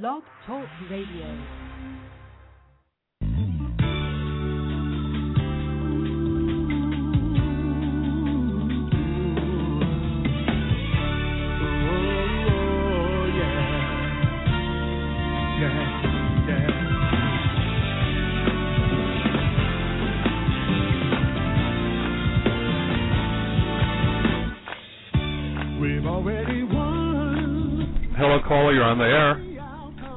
Blog Talk Radio. Hello, caller. You're on the air.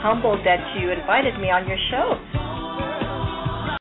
humbled that you invited me on your show.